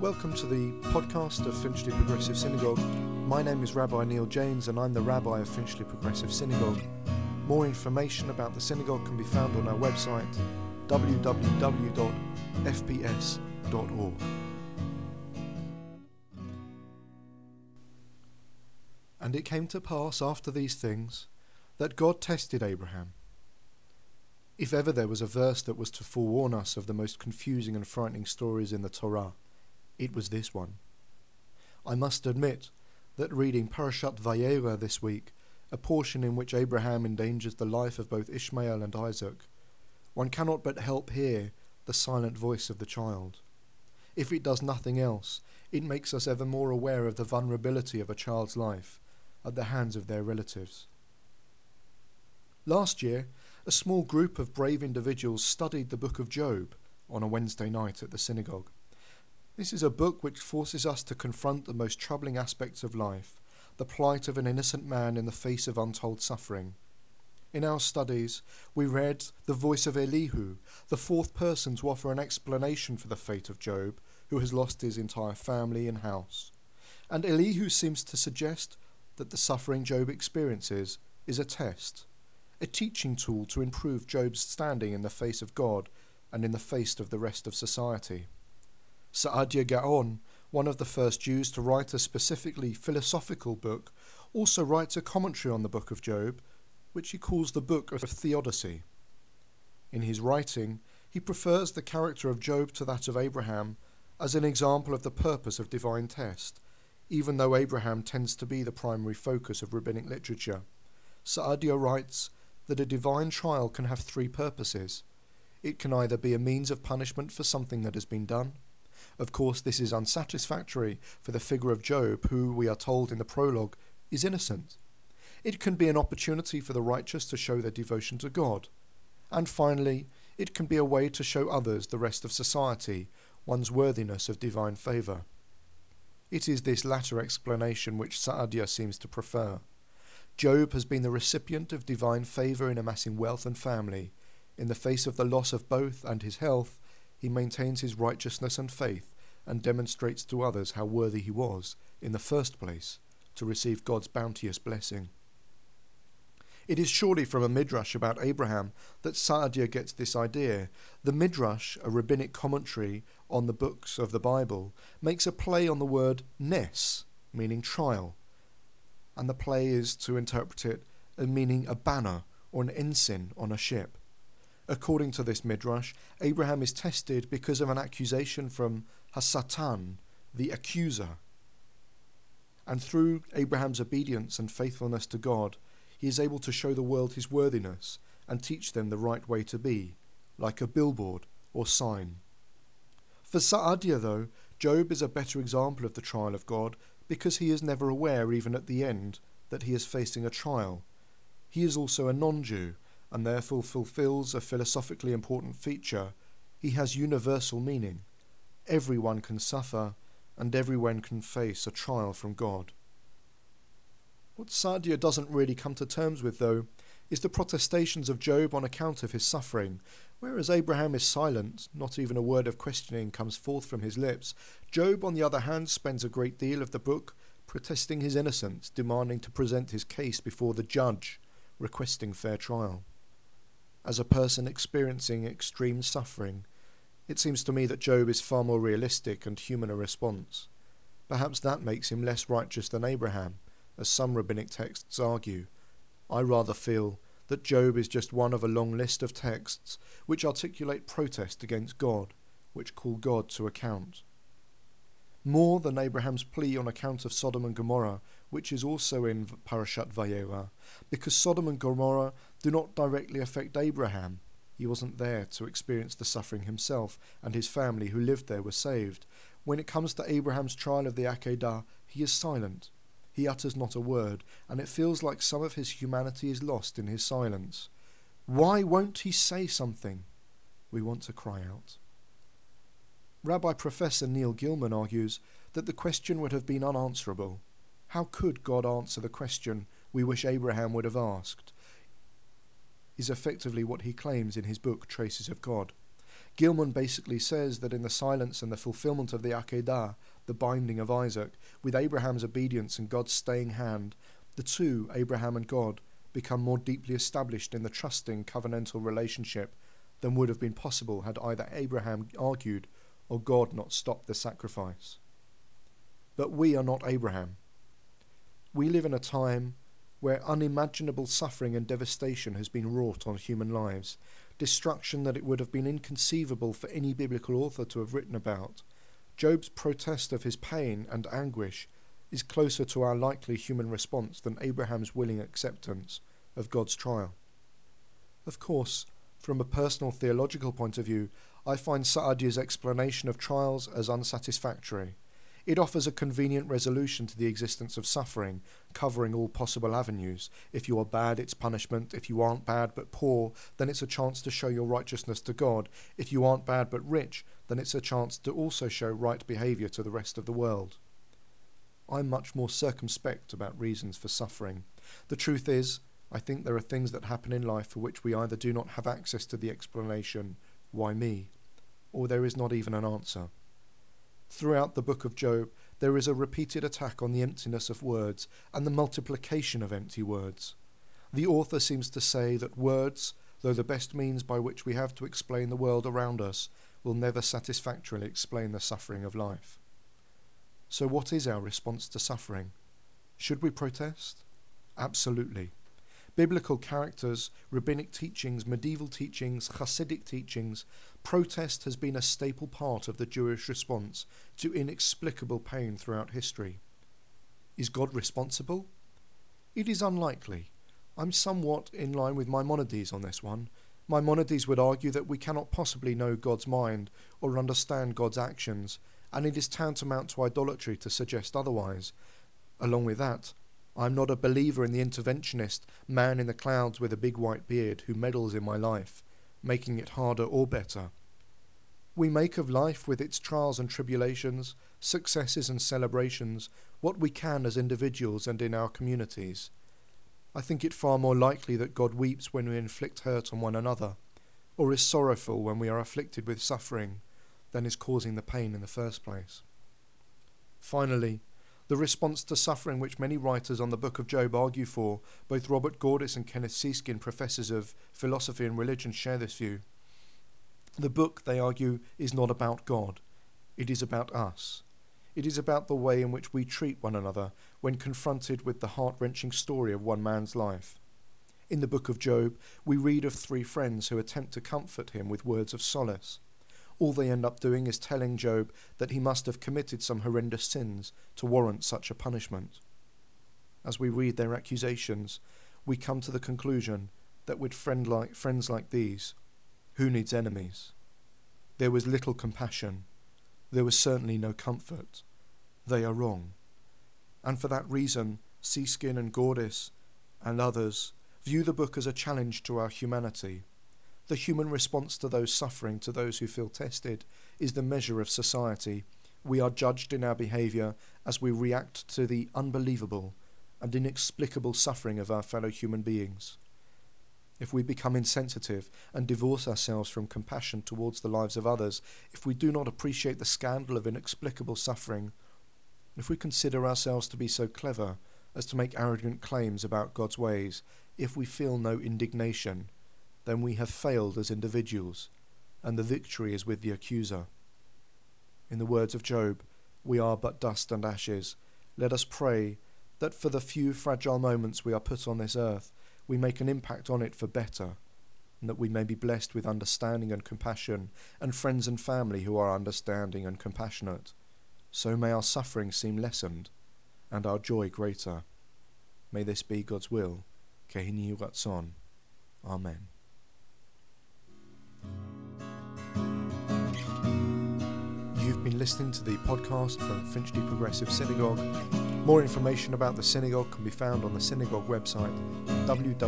Welcome to the podcast of Finchley Progressive Synagogue. My name is Rabbi Neil Janes and I'm the Rabbi of Finchley Progressive Synagogue. More information about the synagogue can be found on our website www.fps.org. And it came to pass after these things that God tested Abraham. If ever there was a verse that was to forewarn us of the most confusing and frightening stories in the Torah, it was this one. I must admit that reading Parashat Vayera this week, a portion in which Abraham endangers the life of both Ishmael and Isaac, one cannot but help hear the silent voice of the child. If it does nothing else, it makes us ever more aware of the vulnerability of a child's life at the hands of their relatives. Last year, a small group of brave individuals studied the book of Job on a Wednesday night at the synagogue. This is a book which forces us to confront the most troubling aspects of life, the plight of an innocent man in the face of untold suffering. In our studies, we read the voice of Elihu, the fourth person to offer an explanation for the fate of Job, who has lost his entire family and house. And Elihu seems to suggest that the suffering Job experiences is a test, a teaching tool to improve Job's standing in the face of God and in the face of the rest of society. Saadia Gaon, one of the first Jews to write a specifically philosophical book, also writes a commentary on the book of Job, which he calls the Book of Theodicy. In his writing, he prefers the character of Job to that of Abraham as an example of the purpose of divine test, even though Abraham tends to be the primary focus of rabbinic literature. Saadia writes that a divine trial can have three purposes. It can either be a means of punishment for something that has been done, of course, this is unsatisfactory for the figure of Job, who, we are told in the prologue, is innocent. It can be an opportunity for the righteous to show their devotion to God. And finally, it can be a way to show others, the rest of society, one's worthiness of divine favour. It is this latter explanation which Saadia seems to prefer. Job has been the recipient of divine favour in amassing wealth and family. In the face of the loss of both and his health, he maintains his righteousness and faith and demonstrates to others how worthy he was, in the first place, to receive God's bounteous blessing. It is surely from a midrash about Abraham that Saadia gets this idea. The midrash, a rabbinic commentary on the books of the Bible, makes a play on the word nes, meaning trial, and the play is to interpret it as meaning a banner or an ensign on a ship. According to this midrash, Abraham is tested because of an accusation from Hasatan, the accuser. And through Abraham's obedience and faithfulness to God, he is able to show the world his worthiness and teach them the right way to be, like a billboard or sign. For Saadia, though, Job is a better example of the trial of God because he is never aware, even at the end, that he is facing a trial. He is also a non Jew and therefore fulfills a philosophically important feature, he has universal meaning. Everyone can suffer, and everyone can face a trial from God. What Saadia doesn't really come to terms with, though, is the protestations of Job on account of his suffering. Whereas Abraham is silent, not even a word of questioning comes forth from his lips, Job, on the other hand, spends a great deal of the book protesting his innocence, demanding to present his case before the judge, requesting fair trial as a person experiencing extreme suffering, it seems to me that Job is far more realistic and human a response. Perhaps that makes him less righteous than Abraham, as some rabbinic texts argue. I rather feel that Job is just one of a long list of texts which articulate protest against God, which call God to account. More than Abraham's plea on account of Sodom and Gomorrah, which is also in Parashat Vayera, because Sodom and Gomorrah do not directly affect Abraham. He wasn't there to experience the suffering himself, and his family who lived there were saved. When it comes to Abraham's trial of the Akedah, he is silent. He utters not a word, and it feels like some of his humanity is lost in his silence. Why won't he say something? We want to cry out. Rabbi Professor Neil Gillman argues that the question would have been unanswerable. How could God answer the question we wish Abraham would have asked? Is effectively what he claims in his book Traces of God. Gillman basically says that in the silence and the fulfillment of the Akedah, the binding of Isaac, with Abraham's obedience and God's staying hand, the two, Abraham and God, become more deeply established in the trusting covenantal relationship than would have been possible had either Abraham argued or God not stopped the sacrifice. But we are not Abraham. We live in a time where unimaginable suffering and devastation has been wrought on human lives, destruction that it would have been inconceivable for any biblical author to have written about. Job's protest of his pain and anguish is closer to our likely human response than Abraham's willing acceptance of God's trial. Of course, from a personal theological point of view, I find Saadia's explanation of trials as unsatisfactory. It offers a convenient resolution to the existence of suffering, covering all possible avenues. If you are bad, it's punishment. If you aren't bad but poor, then it's a chance to show your righteousness to God. If you aren't bad but rich, then it's a chance to also show right behaviour to the rest of the world. I'm much more circumspect about reasons for suffering. The truth is, I think there are things that happen in life for which we either do not have access to the explanation, why me, or there is not even an answer. Throughout the book of Job, there is a repeated attack on the emptiness of words and the multiplication of empty words. The author seems to say that words, though the best means by which we have to explain the world around us, will never satisfactorily explain the suffering of life. So, what is our response to suffering? Should we protest? Absolutely. Biblical characters, rabbinic teachings, medieval teachings, Hasidic teachings, protest has been a staple part of the Jewish response to inexplicable pain throughout history. Is God responsible? It is unlikely. I'm somewhat in line with Maimonides on this one. Maimonides would argue that we cannot possibly know God's mind or understand God's actions, and it is tantamount to idolatry to suggest otherwise. Along with that, I'm not a believer in the interventionist man in the clouds with a big white beard who meddles in my life, making it harder or better. We make of life with its trials and tribulations, successes and celebrations, what we can as individuals and in our communities. I think it far more likely that God weeps when we inflict hurt on one another, or is sorrowful when we are afflicted with suffering, than is causing the pain in the first place. Finally, the response to suffering which many writers on the Book of Job argue for, both Robert Gordis and Kenneth Seeskin, professors of philosophy and religion, share this view. The book, they argue, is not about God, it is about us. It is about the way in which we treat one another when confronted with the heart wrenching story of one man's life. In the book of Job, we read of three friends who attempt to comfort him with words of solace all they end up doing is telling Job that he must have committed some horrendous sins to warrant such a punishment. As we read their accusations, we come to the conclusion that with friend like, friends like these, who needs enemies? There was little compassion. There was certainly no comfort. They are wrong. And for that reason, Seeskin and Gordis and others view the book as a challenge to our humanity the human response to those suffering, to those who feel tested, is the measure of society. We are judged in our behaviour as we react to the unbelievable and inexplicable suffering of our fellow human beings. If we become insensitive and divorce ourselves from compassion towards the lives of others, if we do not appreciate the scandal of inexplicable suffering, if we consider ourselves to be so clever as to make arrogant claims about God's ways, if we feel no indignation, then we have failed as individuals, and the victory is with the accuser. In the words of Job, we are but dust and ashes. Let us pray that for the few fragile moments we are put on this earth, we make an impact on it for better, and that we may be blessed with understanding and compassion, and friends and family who are understanding and compassionate. So may our suffering seem lessened, and our joy greater. May this be God's will. Ken Yehi Ratzon. Amen. You've been listening to the podcast from Finchley Progressive Synagogue. More information about the synagogue can be found on the synagogue website www.fps.org.